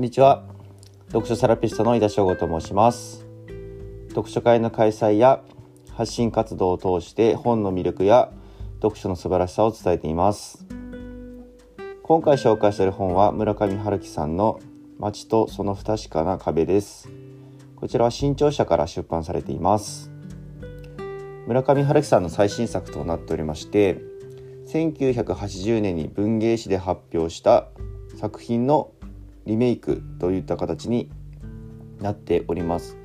んにちは。読書セラピストの井田翔吾と申します。読書会の開催や発信活動を通して本の魅力や読書の素晴らしさを伝えています。今回紹介する本は村上春樹さんの街とその不確かな壁です。こちらは新潮社から出版されています。村上春樹さんの最新作となっておりまして1980年に文芸誌で発表した作品のリメイクといった形になっております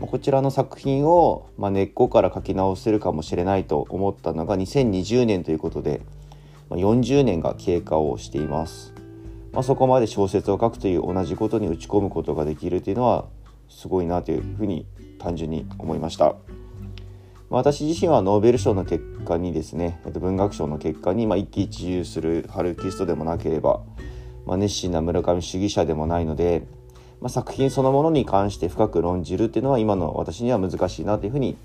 こちらの作品を、まあ、根っこから書き直せるかもしれないと思ったのが2020年ということで、まあ、40年が経過をしています、まあ、そこまで小説を書くという同じことに打ち込むことができるというのはすごいなというふうに単純に思いました。私自身はノーベル賞の結果にですね文学賞の結果に、まあ、一喜一憂するハルキストでもなければ、まあ、熱心な村上主義者でもないので、まあ、作品そのものに関して深く論じるっていうのは今の私には難しいなというふうに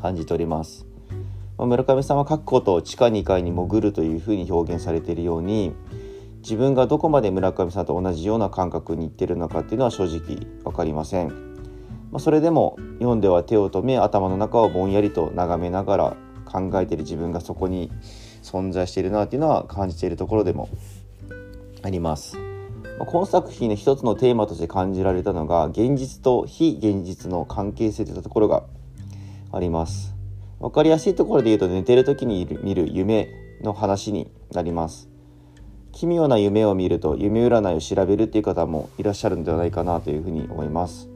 感じております。まあ、村上さんは書くことを地下2階に潜るというふうに表現されているように自分がどこまで村上さんと同じような感覚にいってるのかっていうのは正直分かりません。まあ、それでも読んでは手を止め頭の中をぼんやりと眺めながら考えている自分がそこに存在しているなというのは感じているところでもあります。ま、この作品の一つのテーマとして感じられたのが現実と非現実の関係性といったところがあります。わかりやすいところで言うと寝てる時に見る夢の話になります。奇妙な夢を見ると夢占いを調べるっていう方もいらっしゃるんではないかなというふうに思います。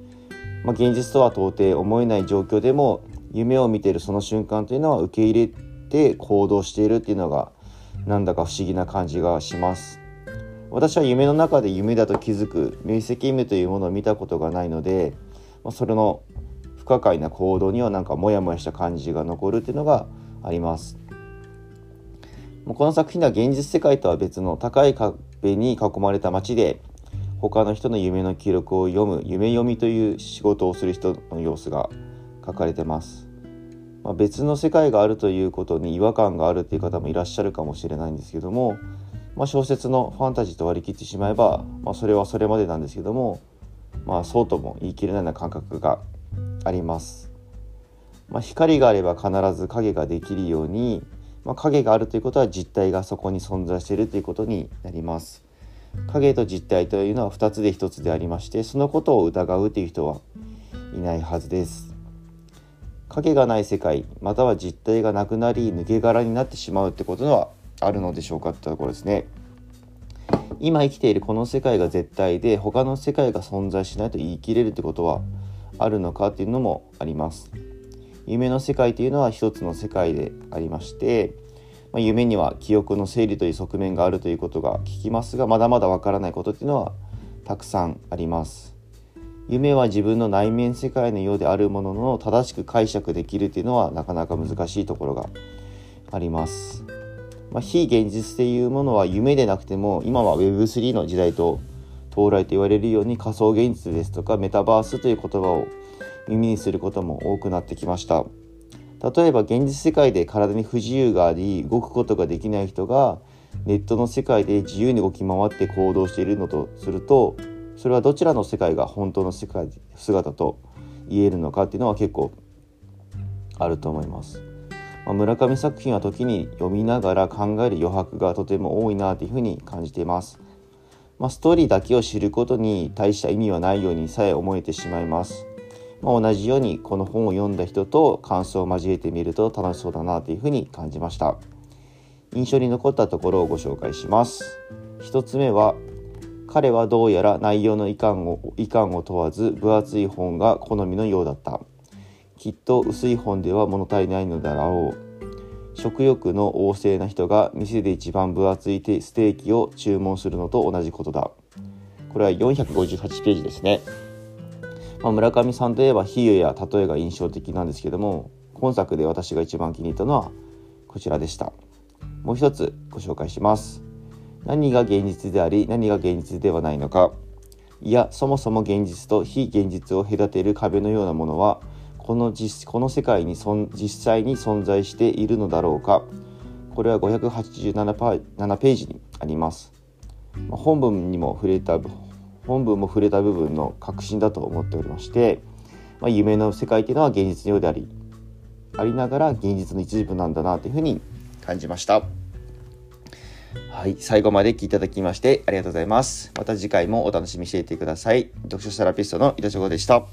まあ、現実とは到底思えない状況でも夢を見ているその瞬間というのは受け入れて行動しているっていうのがなんだか不思議な感じがします私は夢の中で夢だと気づく明晰夢というものを見たことがないので、まあ、それの不可解な行動にはなんかモヤモヤした感じが残るっていうのがあります。この作品では現実世界とは別の高い壁に囲まれた街で他の人の夢の記録を読む夢読みという仕事をする人の様子が書かれてます、まあ、別の世界があるということに違和感があるっていう方もいらっしゃるかもしれないんですけども、まあ、小説のファンタジーと割り切ってしまえば、まあ、それはそれまでなんですけども、まあ、そうとも言い切れないような感覚があります、まあ、光があれば必ず影ができるように、まあ、影があるということは実体がそこに存在しているということになります。影と実体というのは2つで1つでありましてそのことを疑うという人はいないはずです。影がない世界または実体がなくなり抜け殻になってしまうってことはあるのでしょうかってところですね。今生きているこの世界が絶対で他の世界が存在しないと言い切れるってことはあるのかっていうのもあります。夢の世界というのは一つの世界でありましてまあ、夢には記憶の整理という側面があるということが聞きますがまだまだわからないことっていうのはたくさんあります。夢は自分の内面世界のようであるものの正しく解釈できるというのはなかなか難しいところがあります、まあ、非現実っていうものは夢でなくても今は Web3 の時代と到来と言われるように仮想現実ですとかメタバースという言葉を耳にすることも多くなってきました。例えば現実世界で体に不自由があり動くことができない人がネットの世界で自由に動き回って行動しているのとするとそれはどちらの世界が本当の世界姿と言えるのかっていうのは結構あると思います。まあ、村上作品は時に読みながら考える余白がとても多いなというふうに感じています。まあ、ストーリーだけを知ることに大した意味はないようにさえ思えてしまいます。まあ、同じようにこの本を読んだ人と感想を交えてみると楽しそうだなというふうに感じました印象に残ったところをご紹介します1つ目は彼はどうやら内容の遺憾を遺憾を問わず分厚い本が好みのようだったきっと薄い本では物足りないのだろう。食欲の旺盛な人が店で一番分厚いステーキを注文するのと同じことだ。これは458ページですね。まあ、村上さんといえば比喩や例えが印象的なんですけども今作で私が一番気に入ったのはこちらでした。もう一つご紹介します。何が現実であり何が現実ではないのか。いやそもそも現実と非現実を隔てる壁のようなものはこの実この世界に実際に存在しているのだろうかこれは587パ7ページにあります本文にも触れた本文も触れた部分の核心だと思っておりまして、まあ、夢の世界っていうのは現実のようでありありながら現実の一部なんだなというふうに感じました。はい、最後まで聞いていただきましてありがとうございます。また次回もお楽しみにしていてください。読書セラピストの板翔吾でした。